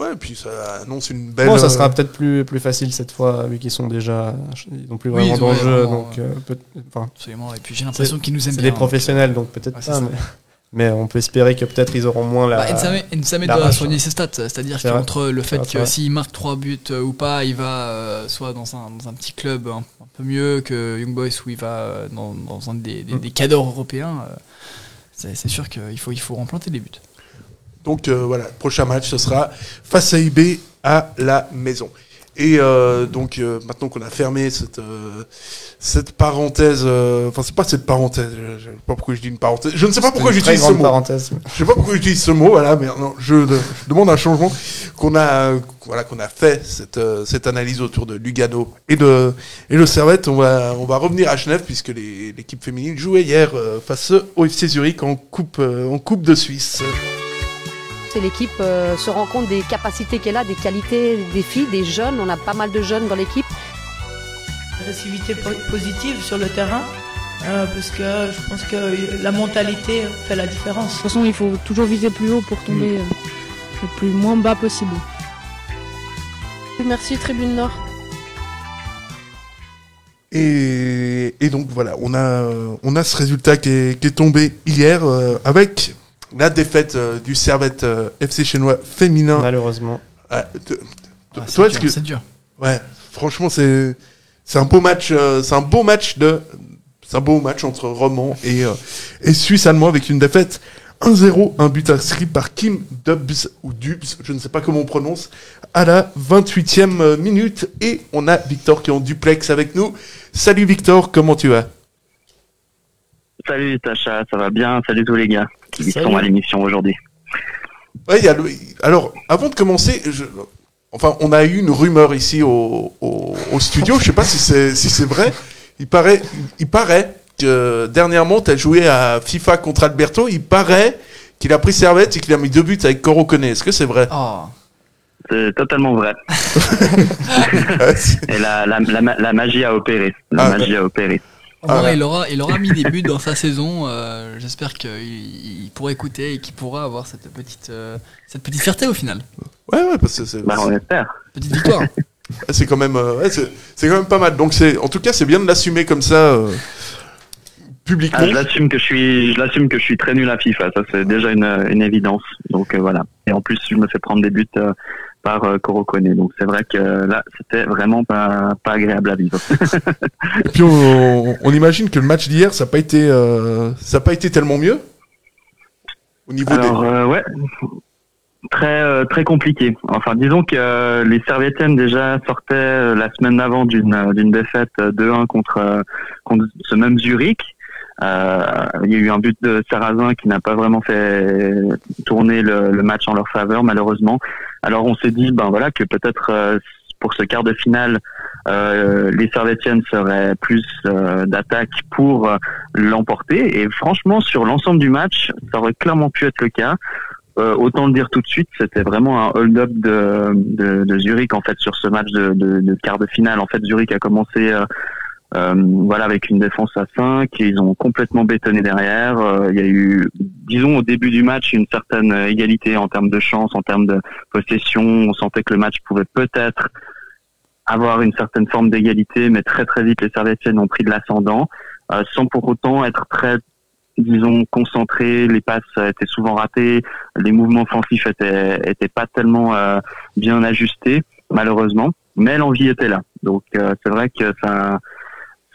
Ouais, et puis ça annonce une belle. Bon, ça sera peut-être plus, plus facile cette fois, vu qu'ils sont déjà. Ils n'ont plus Oui, vraiment ont d'enjeu. Donc, euh, peut- Absolument. Et puis j'ai l'impression qu'ils nous aiment c'est bien. des professionnels, donc peut-être Ouais, c'est pas. Mais, on peut espérer que peut-être ils auront moins la. Bah, Nsame, Nsame la doit rage, soigner hein. ses stats, c'est-à-dire qu'entre le fait que s'il marque 3 buts euh, ou pas, il va euh, soit dans un, dans un petit club un, un peu mieux que Young Boys où il va euh, dans, dans un des, des, Mm. des cadres européens. euh, c'est c'est sûr qu'il faut, il faut remplanter des buts. Donc euh, voilà, prochain match, ce sera face à IB à la maison. Et euh, donc euh, maintenant qu'on a fermé cette euh, cette parenthèse, enfin c'est pas cette parenthèse, je, je sais pas pourquoi je dis une parenthèse, je ne sais pas pourquoi j'utilise ce mot. parenthèse. Je sais pas pourquoi j'utilise ce mot, voilà, mais non, je, je demande un changement. Qu'on a, voilà, qu'on a fait cette, cette analyse autour de Lugano et de, et de Servette. On va, on va revenir à Genève puisque l'équipe féminine jouait hier face au FC Zurich en coupe, en coupe de Suisse. C'est l'équipe euh, se rend compte des capacités qu'elle a, des qualités des filles, des jeunes. On a pas mal de jeunes dans l'équipe. agressivité po- positive sur le terrain, euh, parce que je pense que la mentalité fait la différence. De toute façon, il faut toujours viser plus haut pour tomber euh, le plus moins bas possible. Merci Tribune Nord. Et, et donc voilà, on a, on a ce résultat qui est, qui est tombé hier euh, avec la défaite euh, du Servette euh, FC chinois féminin. Malheureusement. Ouais, Ah, toi, c'est est-ce dur, que- c'est dur. Ouais, franchement, c'est c'est un beau match. euh, c'est un beau match de. C'est un beau match entre Roman et, euh, et Suisse allemand avec une défaite 1-0, un but inscrit par Kim Dubs ou Dubs, je ne sais pas comment on prononce, à la 28e minute. Et on a Victor qui est en duplex avec nous. Salut Victor, comment tu vas? Salut Tacha, ça va bien? Salut tous les gars qui Salut. sont à l'émission aujourd'hui. Ouais, il y a le- Alors, avant de commencer, je- enfin, on a eu une rumeur ici au, au- au studio. Je sais pas si c'est si c'est vrai. Il paraît, il paraît que dernièrement, tu as joué à FIFA contre Alberto. Il paraît qu'il a pris Servette et qu'il a mis deux buts avec Coro. Est-ce que c'est vrai? C'est totalement vrai. Et la, la, la, ma- la magie a opéré. La Ah, magie a opéré. Moins, il, aura, il aura mis des buts dans sa saison. euh, J'espère qu'il il pourra écouter et qu'il pourra avoir cette petite, euh, cette petite fierté au final. Ouais, ouais, parce que c'est. Bah, on espère. Petite victoire. c'est quand même, euh, ouais, quand même pas mal. Donc c'est, en tout cas, c'est bien de l'assumer comme ça euh, publiquement. Ah, je l'assume que je suis, je l'assume que je suis très nul à FIFA. Ça c'est déjà une, une évidence. Donc euh, voilà. Et en plus, je me fais prendre des buts euh, par euh, Koro Koné. Donc c'est vrai que euh, là, c'était vraiment pas, pas agréable à vivre. Et puis on, on imagine que le match d'hier, ça n'a pas été, euh, ça a pas été tellement mieux au niveau Alors des. euh, ouais, très euh, très compliqué. Enfin disons que les Servietiennes déjà sortaient la semaine d'avant d'une d'une défaite euh, 2-1 contre contre ce même Zurich. Euh, il y a eu un but de Sarrazin qui n'a pas vraiment fait tourner le, le match en leur faveur malheureusement. Alors on s'est dit ben voilà que peut-être euh, pour ce quart de finale euh, les Servetiennes seraient plus euh, d'attaque pour euh, l'emporter. Et franchement, sur l'ensemble du match, ça aurait clairement pu être le cas. Euh, autant le dire tout de suite, c'était vraiment un hold-up de, Zurich en fait sur ce match de, de, de quart de finale. En fait, Zurich a commencé euh, euh, voilà, avec une défense à 5, ils ont complètement bétonné derrière. Euh, il y a eu, disons, au début du match, une certaine égalité en termes de chance, en termes de possession. On sentait que le match pouvait peut-être avoir une certaine forme d'égalité, mais très très vite les Servetiennes ont pris de l'ascendant, euh, sans pour autant être très, disons, concentrés. Les passes étaient souvent ratées, les mouvements offensifs étaient, étaient pas tellement bien ajustés, malheureusement, mais l'envie était là. Donc c'est vrai que ça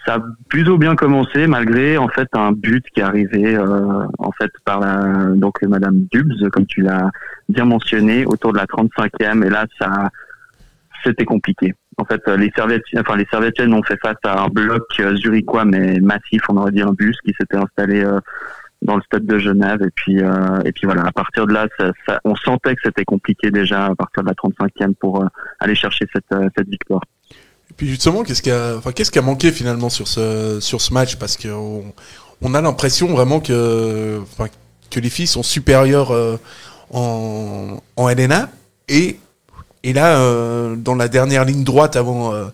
ça a plutôt bien commencé malgré en fait un but qui est arrivé euh, en fait par la, donc Madame Dubs comme tu l'as bien mentionné autour de la 35e et là ça c'était compliqué. En fait les Servetiennes enfin les Servetiennes ont fait face à un bloc euh, zurichois mais massif on aurait dit un bus qui s'était installé euh, dans le stade de Genève et puis et puis voilà à partir de là ça, on sentait que c'était compliqué déjà à partir de la 35e pour aller chercher cette cette victoire. Puis justement, qu'est-ce qui a, enfin, qu'est-ce qui a manqué finalement sur ce, sur ce match? Parce qu'on on a l'impression vraiment que, enfin, que les filles sont supérieures euh, en, en LNA. Et, et là, euh, dans la dernière ligne droite avant, euh,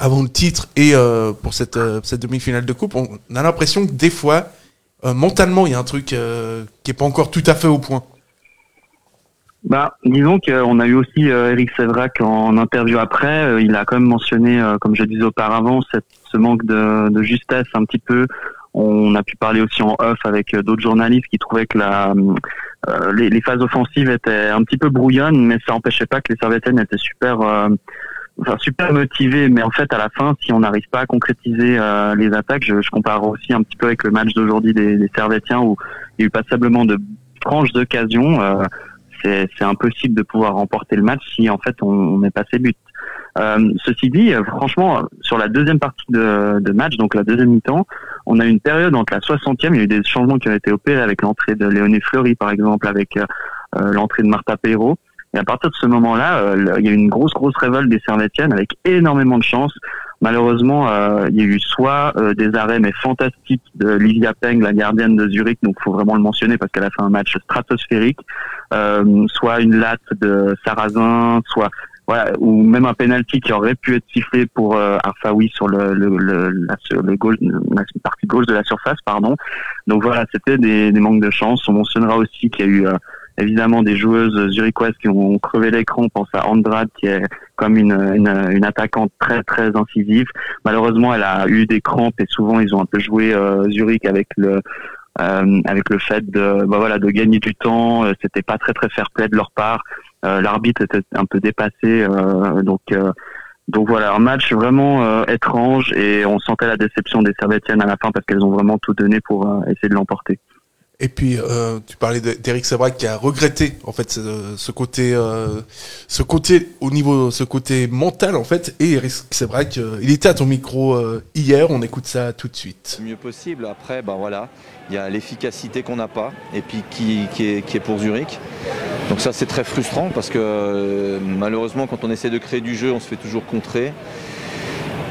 avant le titre et pour cette, cette demi-finale de coupe, on a l'impression que des fois, mentalement, il y a un truc qui est pas encore tout à fait au point. Bah, disons qu'on a eu aussi euh, Eric Sévrac en interview après. Euh, il a quand même mentionné, euh, comme je disais auparavant, cette, ce manque de, de, justesse un petit peu. On a pu parler aussi en off avec d'autres journalistes qui trouvaient que la, les, les, phases offensives étaient un petit peu brouillonnes, mais ça n'empêchait pas que les Servetiennes étaient super, enfin super motivées. Mais en fait, à la fin, si on n'arrive pas à concrétiser les attaques, je, je, compare aussi un petit peu avec le match d'aujourd'hui des, des Servetiens où il y a eu passablement de franches occasions c'est impossible de pouvoir remporter le match si en fait on, met pas ses buts. Euh, ceci dit, euh, franchement, sur la deuxième partie de, de match, donc la deuxième mi-temps, on a eu une période entre la 60e, il y a eu des changements qui ont été opérés avec l'entrée de Léoné Fleury, par exemple, avec euh, l'entrée de Martha Perrault. Et à partir de ce moment-là, il y a eu une grosse, grosse révolte des Servetiennes avec énormément de chance. Malheureusement, euh, il y a eu soit euh, des arrêts mais fantastiques de Livia Peng, la gardienne de Zurich, donc faut vraiment le mentionner parce qu'elle a fait un match stratosphérique, euh, soit une latte de Sarrazin, soit voilà, ou même un penalty qui aurait pu être sifflé pour euh, Arfaoui sur le, le, le, la, le goal, la partie gauche de la surface, pardon. Donc voilà, c'était des, des manques de chance. On mentionnera aussi qu'il y a eu évidemment des joueuses zurichoises qui ont crevé l'écran. On pense à Andrade qui est comme une, une, attaquante très très incisive. Malheureusement, elle a eu des crampes et souvent ils ont un peu joué euh, Zurich avec le euh, avec le fait de bah voilà de gagner du temps. Euh, c'était pas très très fair play de leur part. L'arbitre était un peu dépassé, donc. Donc voilà, un match vraiment étrange et on sentait la déception des Servetiennes à la fin parce qu'elles ont vraiment tout donné pour essayer de l'emporter. Et puis, euh, tu parlais d'Eric Sebrac qui a regretté en fait ce, côté, euh, ce côté au niveau, ce côté mental en fait. Et Eric Sebrac, euh, il était à ton micro hier. On écoute ça tout de suite. Le mieux possible. Après, ben voilà, il y a l'efficacité qu'on n'a pas et puis qui, qui, est, qui est pour Zurich. Donc ça, c'est très frustrant parce que malheureusement, quand on essaie de créer du jeu, on se fait toujours contrer.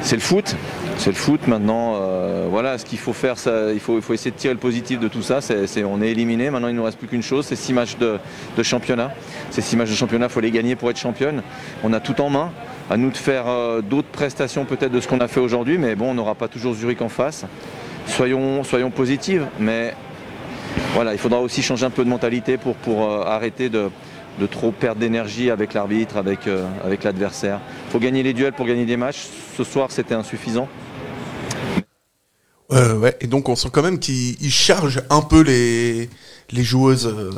C'est le foot, c'est le foot maintenant. Euh, voilà, ce qu'il faut faire, il, faut, essayer de tirer le positif de tout ça. On est éliminé. Maintenant, il ne nous reste plus qu'une chose, c'est six matchs de, championnat. Ces six matchs de championnat, il faut les gagner pour être championne. On a tout en main. À nous de faire euh, d'autres prestations peut-être de ce qu'on a fait aujourd'hui, mais bon, on n'aura pas toujours Zurich en face. Soyons, soyons positives, mais voilà, il faudra aussi changer un peu de mentalité pour, euh, arrêter de, trop perdre d'énergie avec l'arbitre, avec l'adversaire. Il faut gagner les duels pour gagner des matchs. Ce soir, c'était insuffisant. Euh, ouais, et donc on sent quand même qu'il charge un peu les, les joueuses, euh,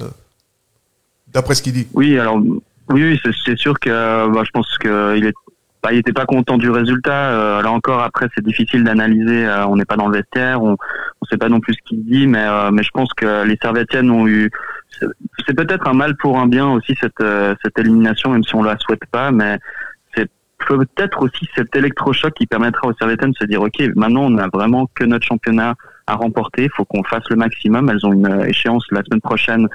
d'après ce qu'il dit. Oui, alors oui, c'est sûr que bah, je pense qu'il bah, il n'était pas content du résultat. là encore, après, c'est difficile d'analyser. on n'est pas dans le vestiaire, on ne sait pas non plus ce qu'il dit, mais, mais je pense que les Servetiennes ont eu c'est peut-être un mal pour un bien aussi cette euh, cette élimination, même si on la souhaite pas, mais peut-être aussi cet électrochoc qui permettra aux Servetiennes de se dire ok, maintenant on a vraiment que notre championnat à remporter, faut qu'on fasse le maximum. Elles ont une euh, échéance la semaine prochaine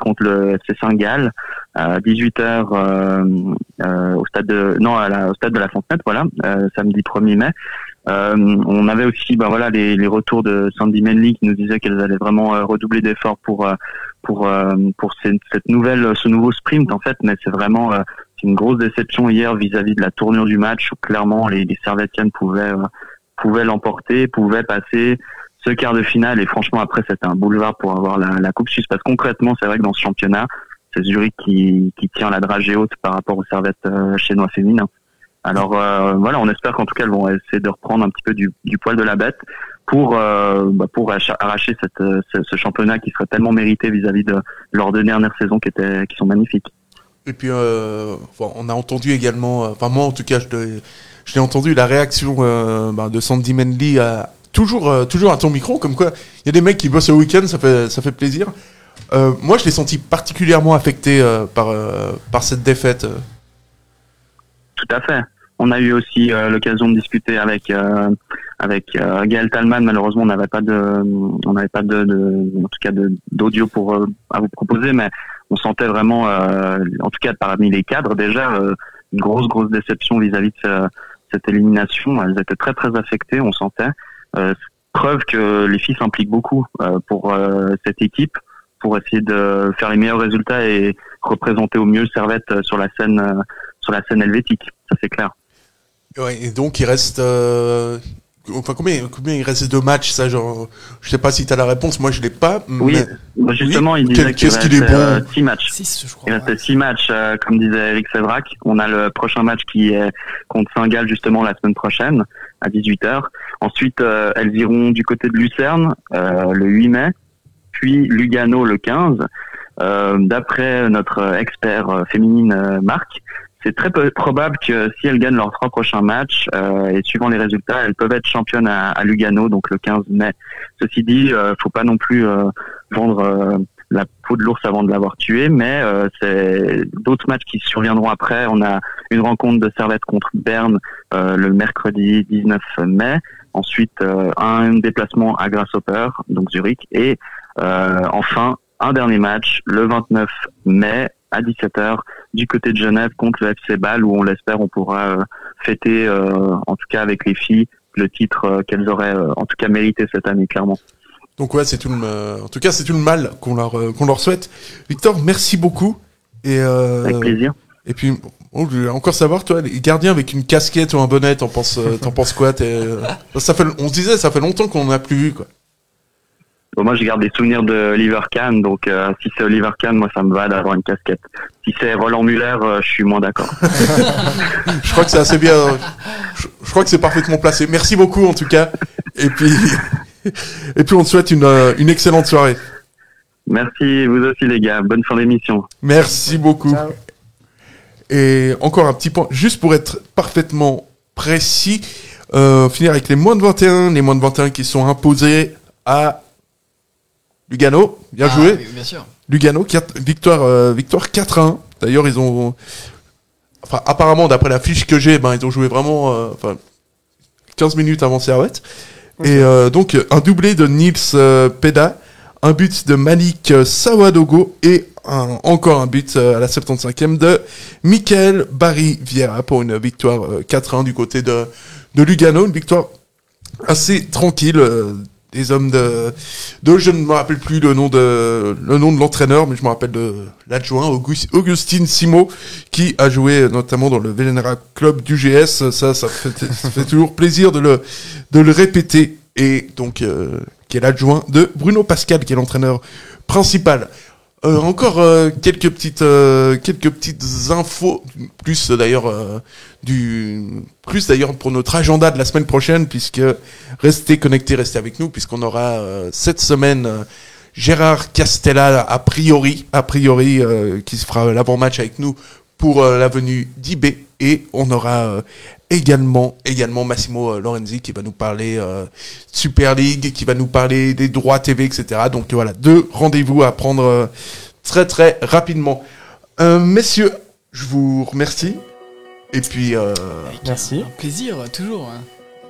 contre le FC Saint-Gall à 18h euh, euh, au stade de non à la, au stade de la Fontenette, voilà, euh, samedi 1er mai. Euh, on avait aussi ben voilà les, les retours de Sandy Manley qui nous disait qu'elles allaient vraiment redoubler d'efforts pour pour pour cette nouvelle ce nouveau sprint en fait, mais c'est vraiment une grosse déception hier vis-à-vis de la tournure du match où clairement les, les Servetiennes pouvaient pouvait l'emporter, pouvait passer ce quart de finale. Et franchement, après, c'était un boulevard pour avoir la, la Coupe Suisse. Parce que concrètement, c'est vrai que dans ce championnat, c'est Zurich qui, qui tient la dragée haute par rapport aux servettes euh, chinois féminins. Alors euh, voilà, on espère qu'en tout cas, elles vont essayer de reprendre un petit peu du, du poil de la bête pour euh, bah, pour arracher- cette, euh, ce, championnat qui serait tellement mérité vis-à-vis de leurs deux dernières saisons qui étaient qui sont magnifiques. Et puis, euh, on a entendu également, euh, enfin moi en tout cas, je l'ai- entendu, la réaction euh, bah, de Sandy Mendy à, toujours, toujours à ton micro, comme quoi il y a des mecs qui bossent le week-end, ça fait, ça fait plaisir. Moi, je l'ai senti particulièrement affecté par, par cette défaite. Tout à fait. On a eu aussi l'occasion de discuter avec avec Gaël Talman. Malheureusement, on n'avait pas de de, en tout d'audio à vous proposer, mais on sentait vraiment, euh, en tout cas parmi les cadres déjà, euh, une grosse grosse déception vis-à-vis de ce- cette élimination. Elles étaient très très affectées, on sentait. Euh, preuve que les filles s'impliquent beaucoup euh, pour euh, cette équipe, pour essayer de faire les meilleurs résultats et représenter au mieux Servette euh, sur la scène euh, sur la scène helvétique. Ça c'est clair. Et donc, il reste. Enfin, combien, combien il reste de matchs Ça, genre, je sais pas si tu as la réponse. Moi, je l'ai pas. Oui, mais- bah, justement, Oui. il disait qu'il est restait, bon euh, six matchs. il restait six matchs, euh, comme disait Eric Sévrac. On a le prochain match qui est contre Saint-Gall justement la semaine prochaine à 18h. Ensuite, euh, elles iront du côté de Lucerne euh, le 8 mai, puis Lugano le 15. Euh, D'après notre expert euh, féminine euh, Marc, c'est très peu probable que si elles gagnent leurs trois prochains matchs euh, et suivant les résultats, elles peuvent être championnes à, à Lugano, donc le 15 mai. Ceci dit, euh, faut pas non plus euh, vendre euh, la peau de l'ours avant de l'avoir tué, mais euh, c'est d'autres matchs qui surviendront après. On a une rencontre de Servette contre Berne euh, le mercredi 19 mai. Ensuite, un déplacement à Grasshopper, donc Zurich, et enfin un dernier match le 29 mai à 17h du côté de Genève contre le FC Bâle où on l'espère on pourra euh, fêter euh, en tout cas avec les filles le titre euh, qu'elles auraient en tout cas mérité cette année clairement. Donc ouais, c'est tout le, en tout cas, c'est tout le mal qu'on leur, qu'on leur souhaite. Victor, merci beaucoup. Et euh, Avec plaisir. Et puis, bon, je voulais encore savoir, toi, les gardiens avec une casquette ou un bonnet, t'en penses, t'en penses quoi T'es, ça fait, On se disait, ça fait longtemps qu'on n'a plus vu, quoi. Bon, moi, je garde des souvenirs de Oliver Kahn, donc euh, si c'est Oliver Kahn, moi, ça me va d'avoir une casquette. Si c'est Roland Muller, euh, je suis moins d'accord. Je crois que c'est assez bien. Je, je crois que c'est parfaitement placé. Merci beaucoup, en tout cas. Et puis, et puis, on te souhaite une, euh, une excellente soirée. Merci, vous aussi, les gars. Bonne fin d'émission. Merci beaucoup. Et encore un petit point, juste pour être parfaitement précis, euh, finir avec les moins de 21, les moins de 21 qui sont imposés à Lugano. Bien Ah, joué. oui, bien sûr. Lugano, quatre- victoire, euh, victoire 4-1. D'ailleurs, ils ont. Enfin, apparemment, d'après la fiche que j'ai, ben, ils ont joué vraiment. euh, enfin, 15 minutes avant Servette. Et euh, donc, un doublé de Nils euh, Peda, un but de Malik Sawadogo et un- encore un but euh, à la 75e de Michael Barry Vieira pour une victoire euh, 4-1 du côté de, de Lugano. Une victoire assez tranquille. Des hommes de, de je ne me rappelle plus le nom de le nom de l'entraîneur, mais je me rappelle de l'adjoint Augus- Augustine Simo qui a joué notamment dans le Vélénéra Club du GS. Ça, ça fait, ça fait toujours plaisir de le de le répéter et donc euh, qui est l'adjoint de Bruno Pascal, qui est l'entraîneur principal. Euh, encore euh, quelques petites euh, quelques petites infos plus d'ailleurs pour notre agenda de la semaine prochaine puisque restez connectés restez avec nous puisqu'on aura cette semaine Gérard Castella a priori a priori qui se fera l'avant-match avec nous pour la venue d'IB et on aura euh, également également Massimo euh, Lorenzi qui va nous parler euh, Super League, qui va nous parler des droits TV, etc. Donc voilà, deux rendez-vous à prendre euh, très très rapidement. Euh, messieurs, je vous remercie. Et puis euh, Merci. Un plaisir, toujours. hein.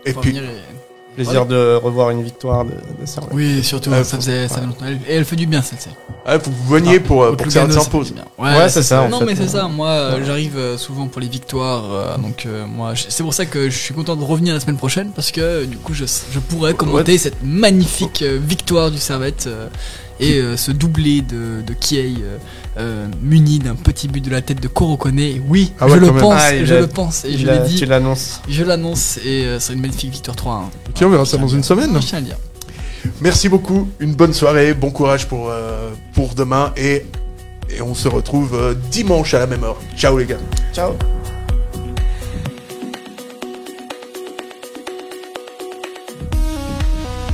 Et puis- venir et- Plaisir de revoir une victoire de, de Servette. Oui, surtout, ça faisait, ça faisait longtemps. Et elle fait du bien, celle-ci. Ah, faut que vous veniez pour, euh, pour que ça s'impose. Ouais, Ouais, c'est ça, en Non, fait. mais c'est ça. Moi, euh, j'arrive euh, souvent pour les victoires. euh, donc, euh, moi, c'est pour ça que je suis content de revenir la semaine prochaine parce que euh, du coup, je, je pourrais commenter cette magnifique euh, victoire du Servette euh, et euh, ce doublé de, de Kiei euh, muni d'un petit but de la tête de Korokone. Et oui, Ah ouais, je le pense, Ah, je a- le pense et je a-. Tu l'annonces. Je l'annonce et euh, c'est une magnifique victoire 3-1. Ok, on verra ça dans une semaine. Je tiens à le dire. Merci beaucoup, une bonne soirée, bon courage pour, euh, pour demain et, et on se retrouve euh, dimanche à la même heure. Ciao les gars. Ciao.